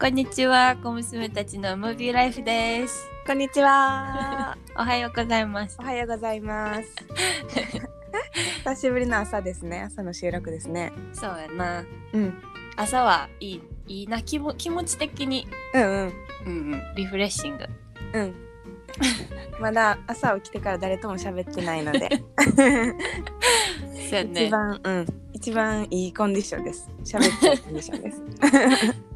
こんにちは、小娘たちのムービーライフです。こんにちは。おはようございますお。はようございます。久しぶりの朝ですね。朝の収録ですね。そうやな。うん。朝はいい、いいな気も気持ち的に、うんうん。うんうん、リフレッシング。うん。まだ朝起きてから誰とも喋ってないので、そうやね一。番、うん、一番いいコンディションです。喋ってるコンディションです。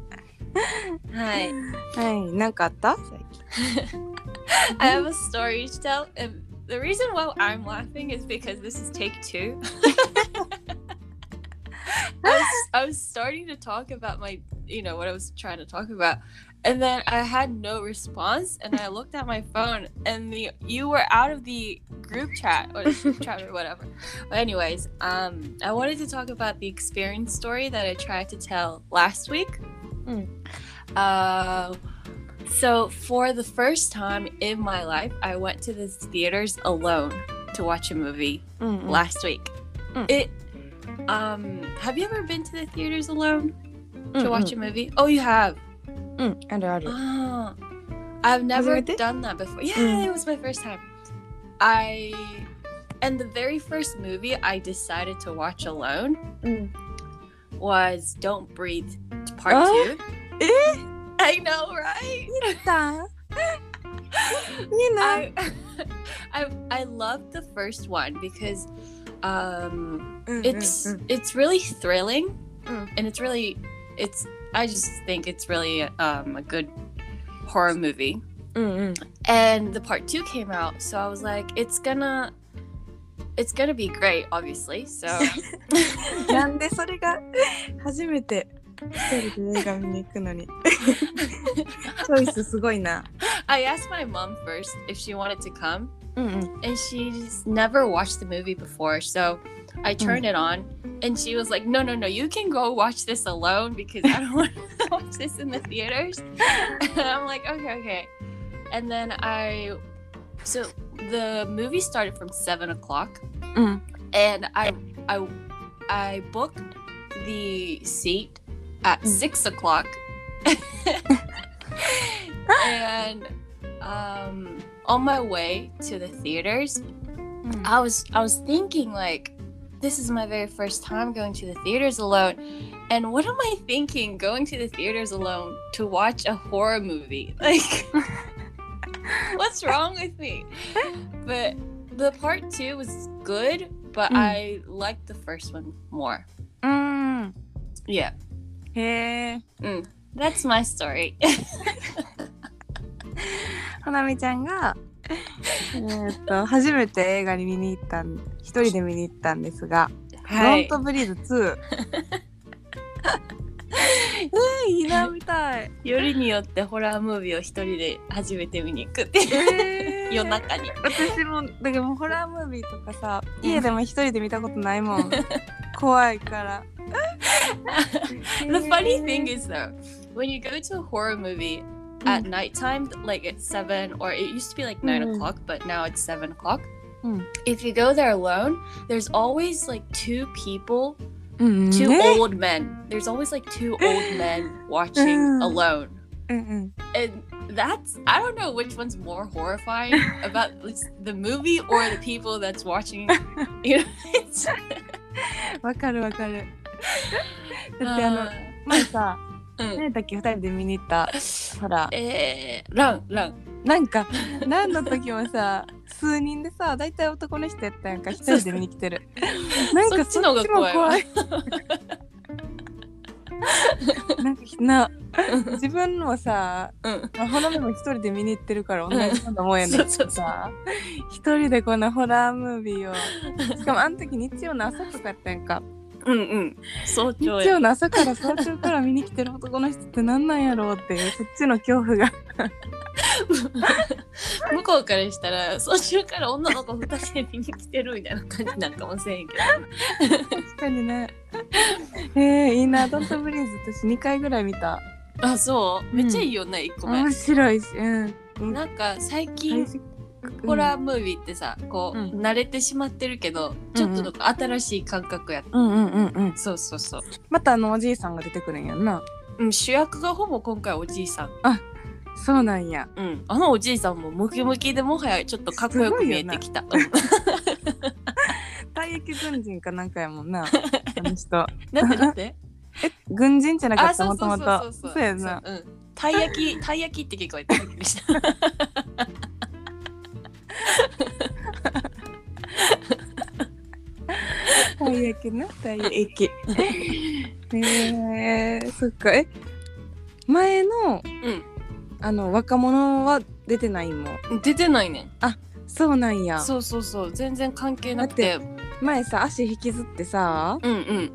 はい。はい、なんかあった最近。 I have a story to tell. And the reason why I'm laughing is because this is take two. I was I was starting to talk about my you know what I was trying to talk about. And then I had no response and I looked at my phone and the you were out of the group chat or the group chat or whatever. But anyways, um I wanted to talk about the experience story that I tried to tell last week. Mm. Uh, so, for the first time in my life, I went to the theaters alone to watch a movie mm. last week. Mm. It. Um, have you ever been to the theaters alone to mm-hmm. watch a movie? Oh, you have. Mm, and I did. Ah, I've never done that before. Yeah, mm. it was my first time. I and the very first movie I decided to watch alone was Don't Breathe Part 2. Eh? I know, right? you know. I, I, I love the first one because um, mm, it's mm, mm. it's really thrilling and it's really it's I just think it's really um, a good horror movie. And the part two came out, so I was like, it's gonna it's gonna be great obviously so なんでそれが初めて一人で映画見に行くのにチョイスすごいな。 I asked my mom first if she wanted to come うんうん。 and she's never watched the movie before so i turned it on and she was like no no no you can go watch this alone because i don't want to watch this in the theaters and i'm like okay okay and then i so the movie started from seven o'clock. うん。and i i i booked the seat at Mm. six o'clock. And um on my way to the theaters I was I was thinking like this is my very first time going to the theaters alone. And what am I thinking going to the theaters alone to watch a horror movie? Like what's wrong with me but the part 2 was good but Mm. I liked the first one more うん。 yeah へえ。 mm. that's my story 花見ちゃんが、えーっと、初めて映画に見に行ったん、一人で見に行ったんですが、はい Don't Breathe 2。えー、 いいな、見たい。よりによってホラームービーを一人で初めて見に行くっていうえー夜中に私もだけどもうホラームービーとかさ家でも一人で見たことないもん怖いから The funny thing is though, when you go to a horror movie at nighttime, like at seven, or it used to be like nine Mm. o'clock, but now it's seven o'clock. Mm. If you go there alone, there's always like two people, うん、 two ね old men. There's always like two old men watching Mm. alone. うんうん、 And that's I don't know which one's more horrifying about this- the movie or the people that's watching. You know, it's, わかるわかるだってあの uh, 前さ mm. 何だっけ二人で見に行ったほら Eh, run, run. なんか何の時もさ 数人でさ大体男の人やったやんか。一人で見に来てる。なんかそっちの方が怖いなんかな自分もさ、Mm. まあ、ほのめも一人で見に行ってるから同じようなもんやねんけそうそうそう。どさ一人でこのホラームービーを。しかもあの時日曜の朝とかやったやんかうんうん。早日朝や。曜の朝から早朝から見に来てる男の人って何なんやろうっていうそっちの恐怖が 向こうからしたら、早朝から女の子二人で見に来てるみたいな感じなんかもしれんけ確かにねえー、いいなドントブリーズ私2回ぐらい見たど。あ、そうめっちゃいいよね、一個目。面白いしうんなんか最近、ホラームービーってさ、こう、うん。慣れてしまってるけど、ちょっとなんか新しい感覚やった。うんうんうんうん。そうそうそう。またあのおじいさんが出てくるんやんな。うん、主役がほぼ今回おじいさん。そうなんや。うん、あのおじいさんもムキムキでもはやちょっとかっこよく見えてきた。うん。退役軍人かなんかやもんな。あの人。なんでなんで 軍人じゃなかあ、ったもともと。そうやな。そううん。たい焼き、たい焼きって聞こえてるでした。退役な退役へえそっかえ前のうん。あの若者は出てないもん出てないねん。そうなんやそうそうそう、全然関係なくて。前さ足引きずってさうんうん。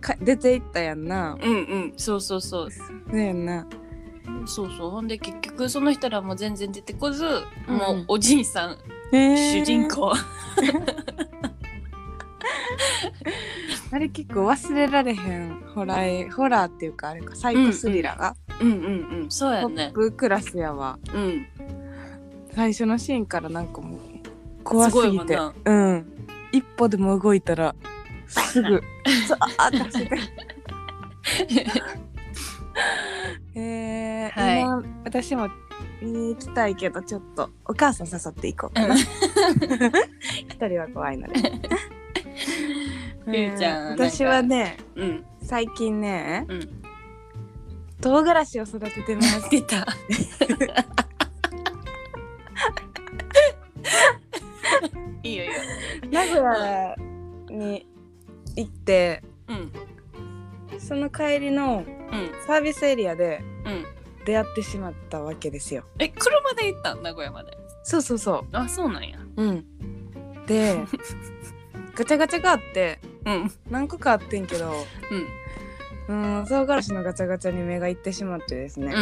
か出ていったやんなうんうん。そうそうそう。そうやんなそうそう。ほんで結局その人らも全然出てこず、うんもうおじいさん、主主人公。あれ結構忘れられへんホラーえホラーっていうかあれかサイコスリラーが、うんうん。うん。そうやトねッ。プクラスやわ。うん。最初のシーンからなんかもう怖すぎて。うん。一歩でも動いたらすぐ ザーッて走って。えーはい。今私も見に行きたいけどちょっとお母さん誘っていこうかうん。な一人は怖いのでゆうちゃんうん私はねうん。最近ね、うん唐辛子を育ててます出た。いいよいいよ。名古屋に行ってうんその帰りのうんサービスエリアでうん。出会ってしまったわけですよえ、車で行ったん？名古屋まで。そうそうそあ、そうなんや。ううんで ガチャガチャがあってうん。何個かあってんけどうん。うん唐辛子のガチャガチャに目がいってしまってですね,、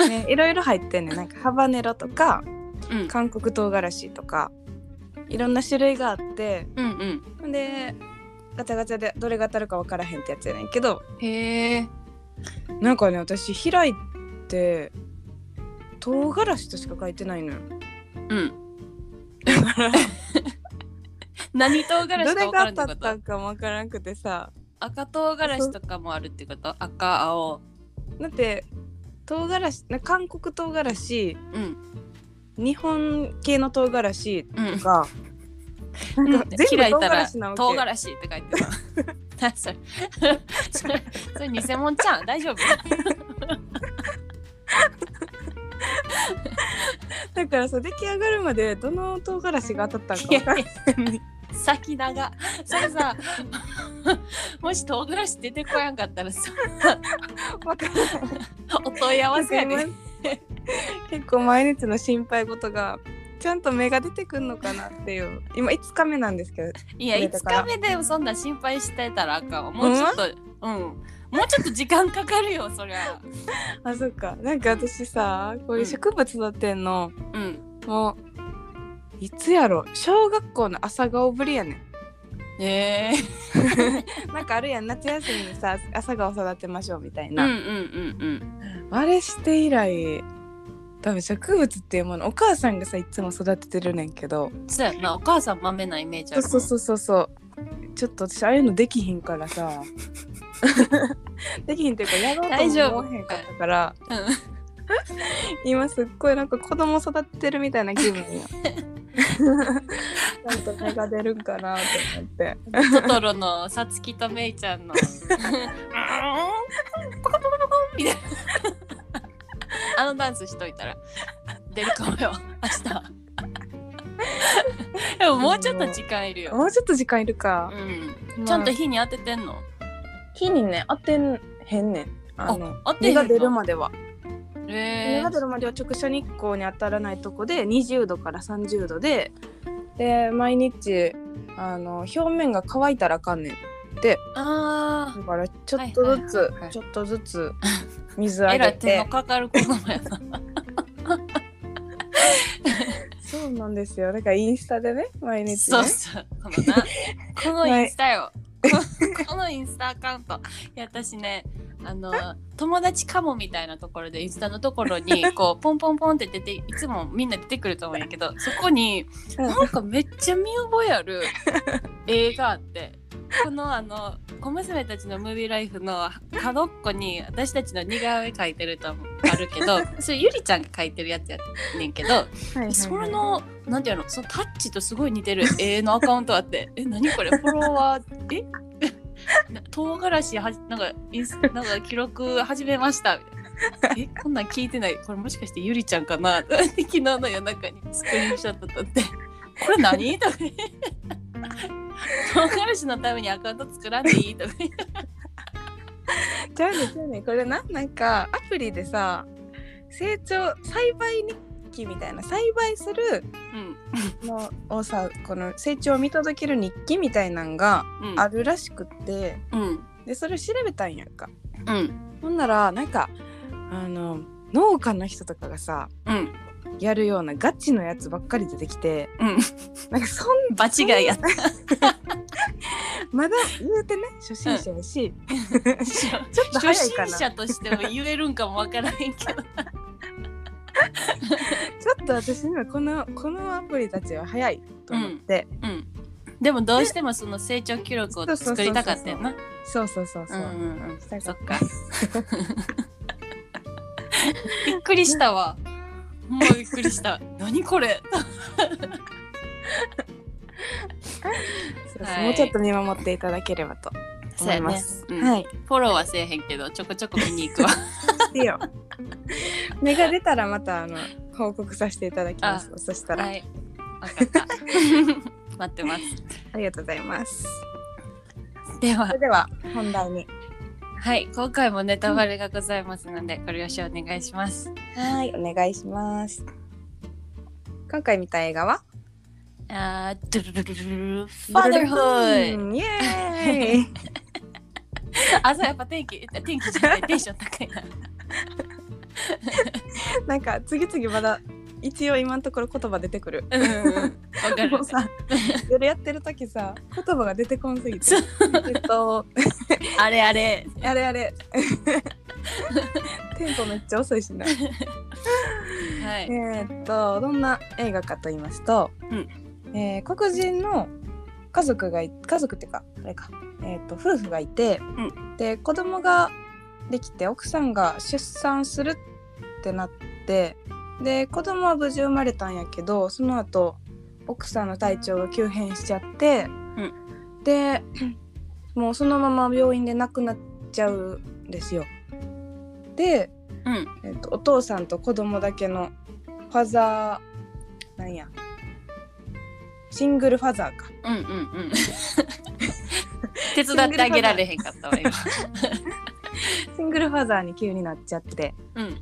うん。ね いろいろ入ってんねなんかハバネロとかうん。韓国唐辛子とかいろんな種類があってうんうん。でガチャガチャでどれが当たるか分からへんってやつやねんけどへえ。なんかね私開いて唐辛子としか書いてないのよ。うん。何唐辛子か分からが当たったんってこと？んかも分からんくてさ。赤唐辛子とかもあるってこと？赤青。だって唐辛子な韓国唐辛子うん。日本系の唐辛子うん。とか、うんなんか全部いたら辛子なわけ。唐辛子って書いて それそれそれ偽物ちゃん？大丈夫？だからさ出来上がるまでどの唐辛子が当たったんかからん先長。それさ もし唐辛子出てこやんかったらさ。お問い合わせやなんで、か今結構毎日の心配事がちゃんと芽が出てくんのかなっていう。今5日目なんですけどいや5出てから。日目でそんな心配してたらあかんわ。もうちょっとうん？もうちょっと時間かかるよそりゃ。あそっか。なんか私さこういう植物育てんの、うん。もういつやろ？小学校の朝顔ぶりやねええん なんかあるやん夏休みにさ朝顔育てましょうみたいな、うんうんうんあれして以来多分植物っていうものお母さんがさいつも育ててるねんけど。うんそうやなお母さん豆なイメージあるそうそうそうそうそう。ちょっと私ああいうのできひんからさ。できひんっていうかやろうとも思わへんかったから。うん。今すっごいなんか子供育ててるみたいな気分よ ちゃんと芽が出るんかなと思って。トトロのさつきとめいちゃんの。ポコポコポコみたいなあのダンスしといたら。出るかもよ。明日。でももうちょっと時間いるよ、もうちょっと時間いるか、うん、ちゃんと火に当ててんの？火にね当てんへんねん。あのあ当てへんの？芽が出るまではへ芽が出るまでは直射日光に当たらないとこで20度から30度でで毎日あの表面が乾いたらあかんねんあだからちょっとずつ、ちょっとずつ 水あーえらげてかかる子供やな。そうなんですよ。だからインスタでね毎日ね。そうそう。この インスタよ、こ このインスタアカウント。いや私ねあの友達かもみたいなところでインスタのところに こうポンポンポンって出ていつもみんな出てくると思うんやけどそこにうん。なんかめっちゃ見覚えある映画あってこのあの小娘たちのムービーライフの角っこに私たちの似顔絵描いてるとあるけど それゆりちゃんが描いてるやつやねんけどはいはいそれのなんていうのそのタッチとすごい似てる絵のアカウントあってえ何これフォロワーえ？な 唐辛子はなんかインスなんか記録始めましたみたいな。えこんなん聞いてない。これもしかしてゆりちゃんかな？昨日の夜中にスクリーンショット撮って。これ何？とか 唐辛子のためにアカウント作らんでいい？とか言って。じゃあねじゃあねこれななんかアプリでさ成長栽培日記みたいな栽培するうん。のをさこの成長を見届ける日記みたいなんがうん。あるらしくってうん。でそれを調べたんやんか。うん。ほんならなんかあの農家の人とかがさうん。やるようなガチのやつばっかり出てきてうん。なんかそん場違いや。っ たまだ言うてね初心者やし、初 ちょっと早いかな。心者としても言えるんかもわからへんけど ちょっと私にはこのこのアプリたちは早いと思って、うん。でもどうしてもその成長記録を作りたかったよな。そうそうそうそう、そっか。びっくりしたわ。ほんまびっくりした。何これ。そうそう。はい。もうちょっと見守っていただければと思います。ねうん。はい。フォローはせえへんけどちょこちょこ見に行くわ。してよ。目が出たらまたあの報告させていただきます。そしたら、はい。わかった。待ってます。ありがとうございます。では。それでは本題に。はい。今回もネタバレがございますのでご了承お願いします。はい、お願いします。今回見た映画は？あードゥルルルルルルファザーフーうんイエーイ あそうやっぱ天気天気じゃない テンション高いな。なんか次々まだ一応今のところ言葉出てくる。うんうんうん。わかる。もうさ夜やってる時さ言葉が出てこんすぎてえっと。あれあれ。あれあれ。テンポめっちゃ遅いしな。はい。えーっとどんな映画かと言いますと、えー黒人の家族がい家族っていうかあれか、えーっと夫婦がいて、で子供ができて奥さんが出産するってなってで子供は無事生まれたんやけどその後奥さんの体調が急変しちゃって、でもうそのまま病院で亡くなっちゃうんですよ。で、うん。えっとお父さんと子供だけのファザーなんや。シングルファザーか。うんうんうん 手伝ってあげられへんかったわ今。シングルファザーに急になっちゃって。うん。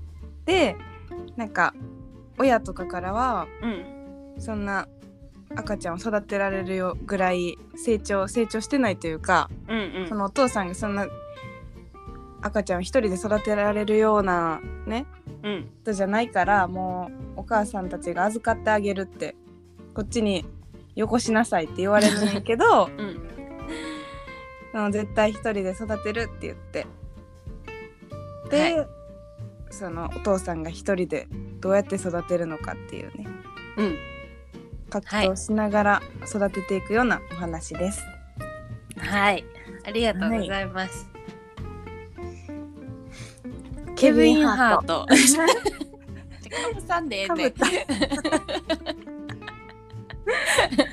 でなんか親とかからはうん。そんな赤ちゃんを育てられるよぐらい成長成長してないというか、うんうん。そのお父さんがそんな赤ちゃんを一人で育てられるようなねうん。人じゃないからもうお母さんたちが預かってあげるってこっちによこしなさいって言われるんやけどうんその絶対一人で育てるって言って。で、はそのお父さんが一人でどうやって育てるのかっていうね。うん。格闘しながら育てていくようなお話です。はい。ありがとうございます、ケケビン・ハハート。かぶ さんでええ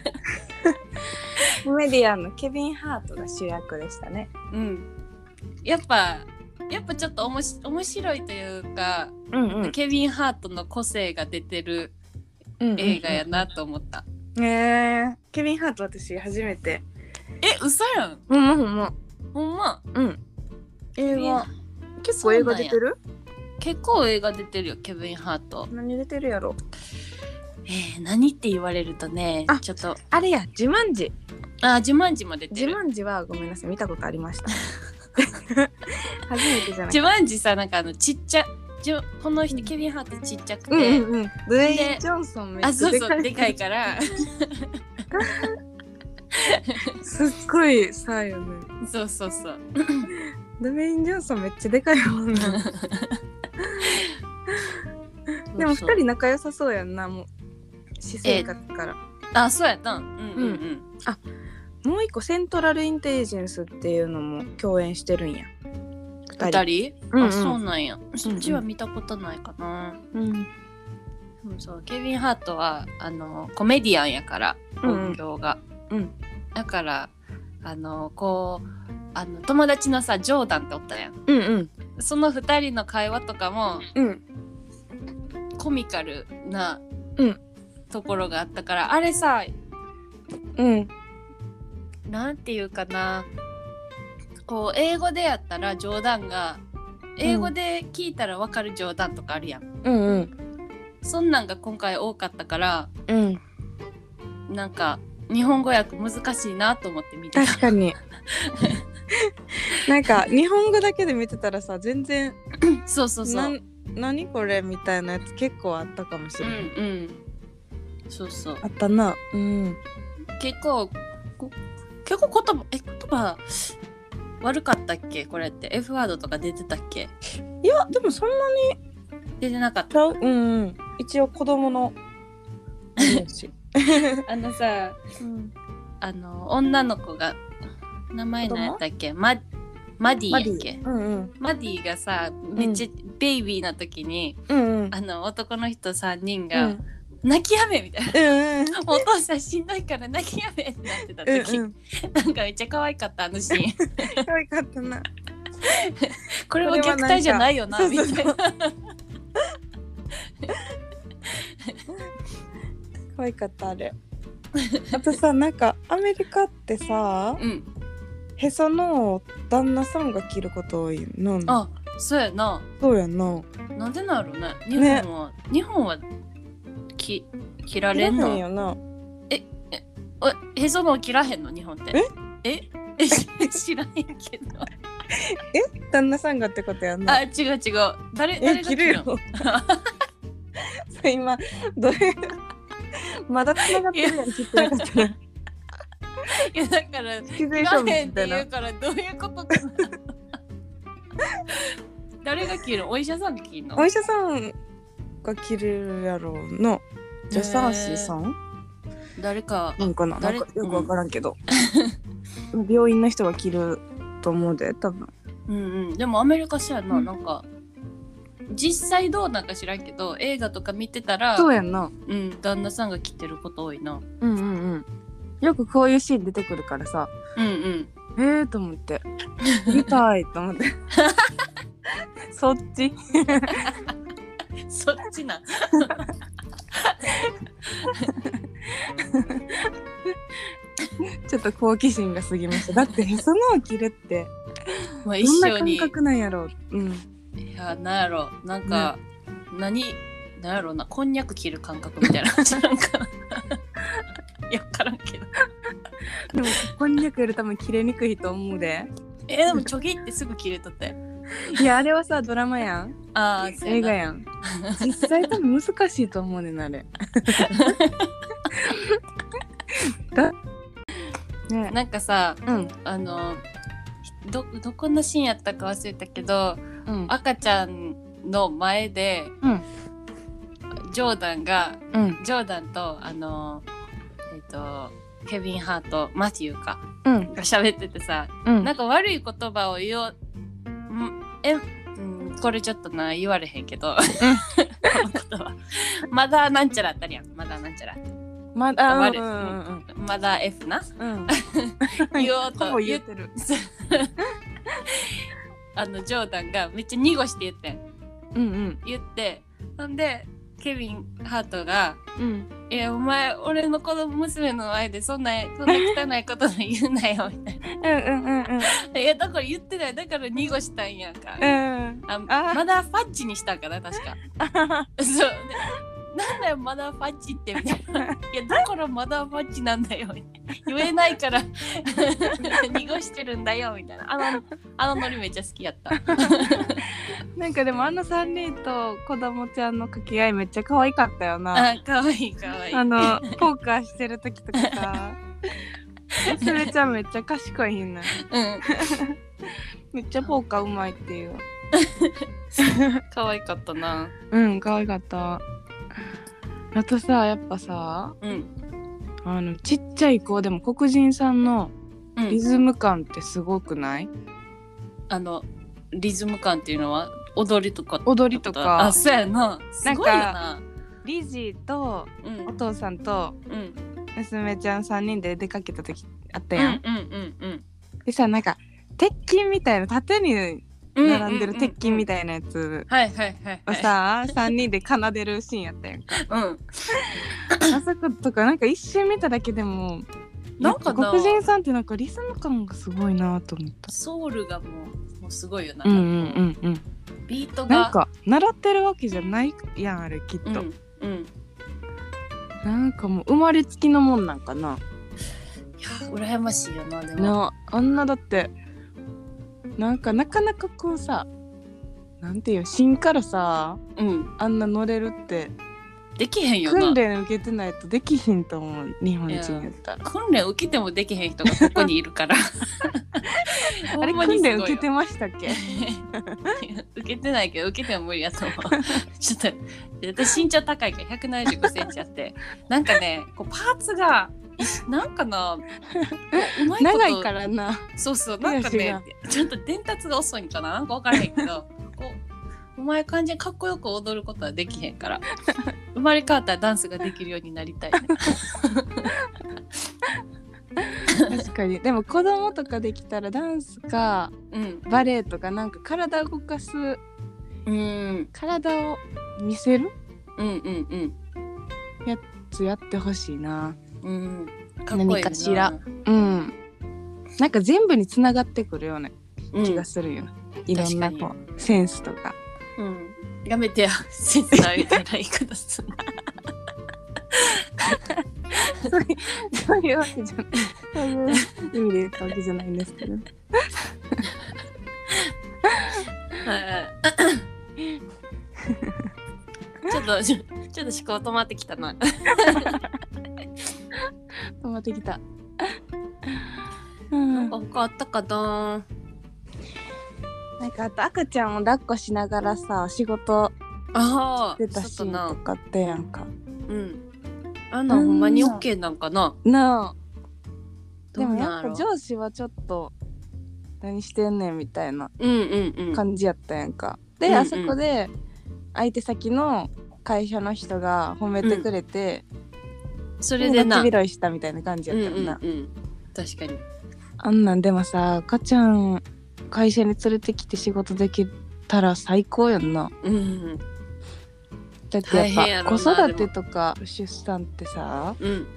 メディアンのケビン・ハートが主役でしたね。うん。やっぱ、やっぱちょっとおもし面白いというか、うんケビン・ハートの個性が出てる映画やなと思った。ねえケビン・ハート私初めて。え、嘘やん。ほんまほんま。ほんま？うん。映画結構映画出てる？結構映画出てるよ、ケビン・ハート。何出てるやろ？えー、何って言われるとねあ、ちょっと、あれや自慢寺あ、ジュマンジも出て自る。慢寺はごめんなさい見たことありました。初めてじゃないジュマンジさ、なんかあの、ちっちゃ、ジュこの人、ケビン・ハートちっちゃくて、うんうんうん。ドゥエイでン・ジョンソンめっあ、そうちゃでかい。そう、でかいから、すっごいさよねそうそうそう。ドゥエイン・ジョンソンめっちゃでかいもんな。でもそう。そう二人仲良さそうやんなもう。私生活から、あ、そうやったん。うんうんうん。もう一個セントラルインテリジェンスっていうのも共演してるんや。二人？人。うんうん。あそうなんや。そっちは見たことないかな、うん。でもそうケビン・ハートはあのコメディアンやからうんうん。うん。だからあのこうあの友達のさジョーダンっておったやん。うんうん。その二人の会話とかもうん。コミカルなうん。ところがあったから、あれさうんなんていうかな。こう英語でやったら冗談が英語で聞いたらわかる冗談とかあるやん、うんうん。そんなんが今回多かったからうん。なんか日本語訳難しいなと思って見てた。確かに。なんか日本語だけで見てたらさ全然そうそうそう。なん何これみたいなやつ結構あったかもしうれない、んうん。そうそう。あったな。うん。結構こ結構言葉え言葉悪かったっけ？これって。F ワードとか出てたっけ？いやでもそんな出てなかっちゃう？うんうん。一応子供の あのさうん。あの女の子が名前何やったっけ？ママディやっけ？うんうん。マディがさめっちゃベイビーな時に、うんうん。あの男の人3人うが、ん泣きやめみたいな。うんうん。お父さんしんどいから泣きやめってなってた時、うんうん。なんかめっちゃ可愛かったあのシーン。可愛かったな。これは虐待じゃないよなみたいな。可愛かったあれ。あとさなんかアメリカってさうん。へその緒旦那さんが着ること多いの？あそうやな。そうやんな。なんでなんやろね。日本は、日本はき切られんの？よな。おへその緒切らへんの？日本って。え？え？し知らへんけど。旦那さんがってことやんな。あ違う違う。誰え誰が着るよのそ う今どれまだ繋がってるやん切ってなかったら。いやだから切らへんったて言うからどういうことかな。誰が切るお医者さんが切るの？お医者さんが着るやろうな助産師さん？誰かなんかな？なん誰かよくわからんけど、病院の人が着ると思うで多分。うんうん。でもアメリカそうやな、うん。なんか実際どうなんか知らんけど映画とか見てたらそうやんな。うん旦那さんが着てること多いな。うんうんうん。よくこういうシーン出てくるからさ。うんうん。えーと思って。見たいと思って。そっち？そっちな。ちょっと好奇心が過ぎました。だってへその緒着るってまあ一どんな感緒に覚なんやろ？ううん。いやなんやろ？なんか、何なんやろなこんにゃく切る感覚みたいな。感じなんかないや分からんけど。でもこんにゃくより多分切れにくいと思うで。えでもちょぎってすぐ切れとったよいやあれはさドラマやんああ映画やん。実際多分難しいと思うねんなあれ。だね。なんかさうん。あのどどこのシーンやったか忘れたけどうん。赤ちゃんの前で、うん。ジョーダンがうん。ジョーダンとあのえっ、とケビン・ハートマティューかうん。が喋っててさ、うん。なんか悪い言葉を言おうこれちょっとな言われへんけど、まだなんちゃらあったりやん。まだなんちゃら。まだ悪いうんうんまだ F な。うん。う ん言おうと。言ってる。あのジョーダンがめっちゃ濁して言ってん。うん言って。ほんでケビン・ハートがうんうん「いやお前俺の子供娘の前でそんなそんな汚いこと言うなよ」みたいうんうんうんな「いやだから言ってない。だから濁したんやんか」うんああまだファッチにしたんかな確か。そう。でなんだよまだファッチってみたいな。いやだからまだファッチなんだよ。言えないから。濁してるんだよみたいな。あのあのノリめっちゃ好きやった。なんかでもあの3人と子供ちゃんの掛け合いめっちゃ可愛かったよな。あかわいいかわい。いあのポーカーしてる時とかさ。娘ちゃんめっちゃ賢いんなうん。めっちゃポーカーうまいっていう。可愛かったな。うん可愛かったあとさやっぱさうん。あのちっちゃい子でも黒人さんのうん。リズム感ってすごくない、あのリズム感っていうのは踊りとか。踊りとか。あそうやな。すごいよな。リジとうん。お父さんとうん娘ちゃん3人で出かけた時あったやん、うんうんうんでさなんか鉄筋みたいな縦にうん並んでる鉄筋みたいなやつはいはいはいはい。をさ、3人で奏でるシーンやったやんか。うん。あそことかなんか一瞬見ただけでもなんか黒人さんってなんかリズム感がすごいなと思った。ソウルがもうもうすごいよな、うんうんうんうん。ビートが。なんか習ってるわけじゃないやんあれきっと、うんうん。なんかもう生まれつきのもんなんかな。いや羨ましいよなでも。なあんなだってなんかなかなかこうさなんていう芯からさうん。あんな乗れるって。できへんよな。訓練受けてないとできひんと思う日本人やったら。訓練受けてもできへん人がここにいるから。あれほんまにすごいよ訓練受けてましたっけ？受けてないけど受けても無理やと思う。ちょっと私身長高いから1 7 5センチあって。なんかねこうパーツがいなんかな？長いからな。そうそうなんかねちゃんと伝達が遅いんかな？なんか分からへんけど。こううまい感じにかっこよく踊ることはできへんから。生まれ変わったらダンスができるようになりたいね。確かに。でも子供とかできたらダンスかうん。バレエとかなんか体動かすうん。体を見せるうんうんうん。やつやってほしいなうん。かっこいいな。何かしらうん。なんか全部につながってくるような気がするよ、いろんなこうセンスとか。うん、うん、やめてやセンスあみたいな言い方すんなそういうわけじゃない。そういう意味で言ったわけじゃないんですけど。はい。ちょっとちょっと思考止まってきたなってきた。うん。他あったかな？なんかあと赤ちゃんを抱っこしながらさ仕事ああ出たシーンとかあったやんか。うん。あんなんほんまに OK なんかな？なあ。どでもうなんやっぱ上司はちょっと何してんねんみたいなうんうんうん。感じやったやんか。で、うんうん。あそこで相手先の会社の人が褒めてくれて、それでな。手広いしたみたいな感じやったよな、うんうんうん、確かに。あんなんでもさ赤ちゃん会社に連れてきて仕事できたら最高やんな。うんうん。だってやっぱ子な育てとか出産ってさ、うん。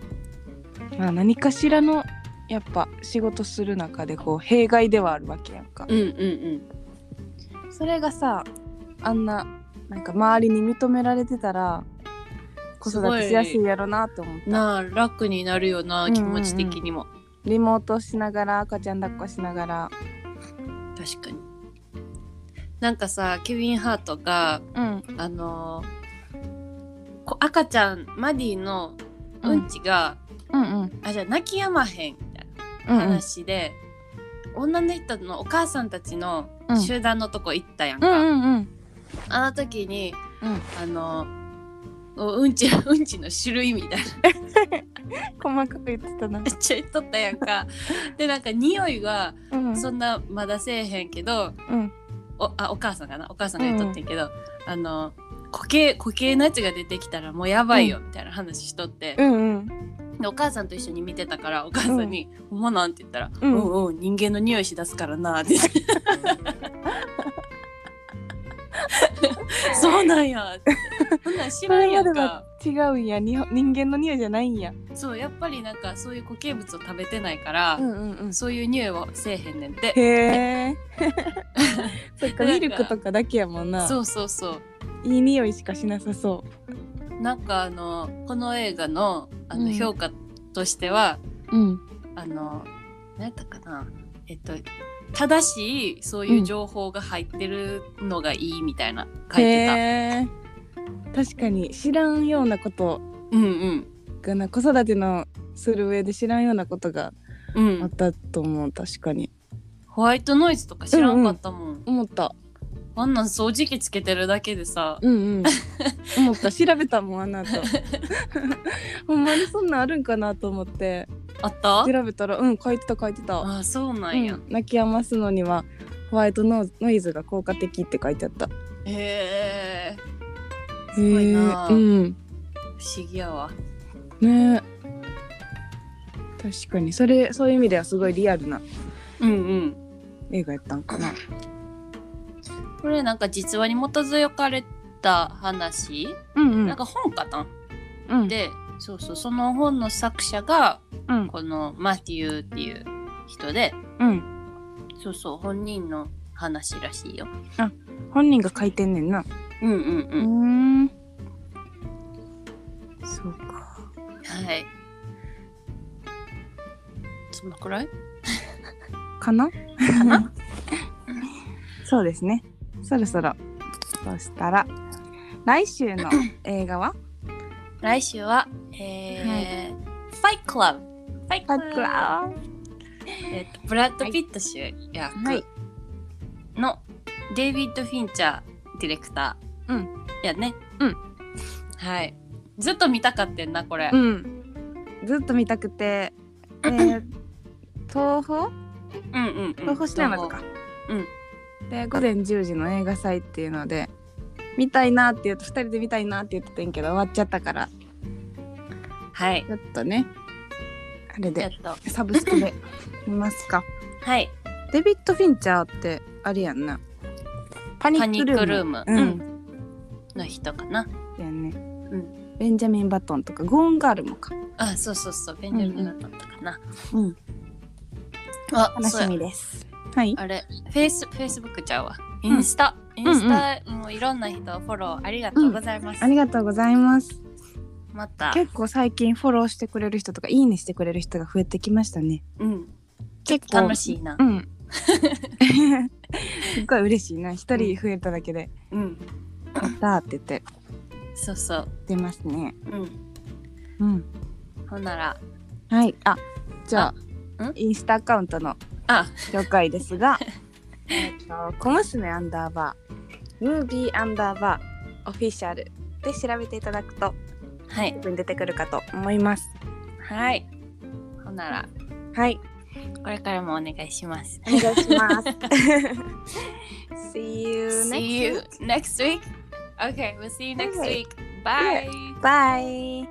まあ、何かしらのやっぱ仕事する中でこう弊害ではあるわけやんか、うんうん。それがさあんななんか周りに認められてたら子育てしやすいやろなと思った。うんなあ楽になるよなうんうんうん。気持ち的にも、リモートしながら赤ちゃん抱っこしながら。確かに。なんかさケビン・ハートがうん。あのーこ赤ちゃんマディのうん。ちが、うんうん。あじゃあ泣き止まへんみたいなうんうん。話で、女の人のお母さんたちのうん。集団のとこ行ったやんうか、んうんうん。あの時にうん。あのおうんちうんちの種類みたいな。細かく言ってたな。めっちゃ言っとったやんか。でなんか匂いはうん。そんなまだせえへんけどうん。おあお母さんかな？お母さんが言っとってんけど、あの固形固形のやつが出てきたらもうやばいよみたいな話しとって、うんうん。でお母さんと一緒に見てたからお母さんに「ほんまなん?」て言ったら「ううんんうん人間の匂いしだすからな」って そうなんや。ってほんなん知らんやんか。違うんや。に人間の匂いじゃないんや。そうやっぱりなんかそういう固形物を食べてないから、んうんうん。そういう匂いはせえへんねんて。へえ。そっかミルクとかだけやもんな。そうそうそう。いい匂いしかしなさそなんかあのこの映画のあうん。の評価としては、ううん。あの何やったかな。えっと正しいそういう情報が入ってるのがいいみたいな書いてた。確かに知らんようなことうんうん。がな子育てのする上で知らんようなことがうん、あったと思う確かに。ホワイトノイズとか知らんかったもん。思った。あんなん掃除機つけてるだけでさ。うんうん。思った。調べたもんあの後。ほんまにそんなんあるんかなと思ってあった？調べたらうん書いてた書いてた、あそうなんや、うん、泣き止ますのにはホワイトノノイズが効果的って書いてあった。へえすごいな。うん。不思議やわ。ね。確かに。それそういう意味ではすごいリアルなうんうん。映画やったんかな。これなんか実話に基づかれた話、うんうん。なんか本かな？うん。でそうそう。その本の作者がうん。このマティューっていう人でうん。そうそう本人の話らしいよ。本人が書いてんねんな。うんうんううんん。そうか。はい。そのくらい？かな？かな？そうですね。そろそろそしたら来週の映画は？来週はえーファイクラブファイクラえっとブラッド・ピット主役はい。のデイビッド・フィンチャーディレクター、うん。やね。うん。はい。ずっと見たかってんなこれ、うん。ずっと見たくて。えー 東宝？うんうんうん。東宝シネマズか。うん。で午前10時の映画祭っていうので見たいなって言うと2人で見たいなって言ってたんやけど終わっちゃったから。はい。ちょっとねあれでと。サブスクで 見ますか。はい。デビッド・フィンチャーってあれやんな。パニッックルーム。ううん。んの人かな。やんね、ん。ベンジャミン・バトンとかゴーンガールもか。あそうそうそう。ベンジャミンだったかな、うんあ楽しそうや。みです。はい。あれフェイスフェイスブックちゃうわ。インスタ、インスタ、もういろんな人フォローありがとうございます、ありがとうございます。また。結構最近フォローしてくれる人とかいいねしてくれる人が増えてきましたね。うん。結構。楽しいな。うん。すっごい嬉しいな。一人増えただけで。うん「やった!」って言って。そうそう。出ますね。うん。うん。ほんなら。はい。あじゃああん？インスタアカウントのあ。紹介ですが えっと小娘アンダーバームービーアンダーバーオフィシャルで調べていただくとはい。出てくるかと思います。はい。ほんならはい。これからもお願いします。お願いします。See you next See you week. next week? Okay we'll see you next week. Bye. Bye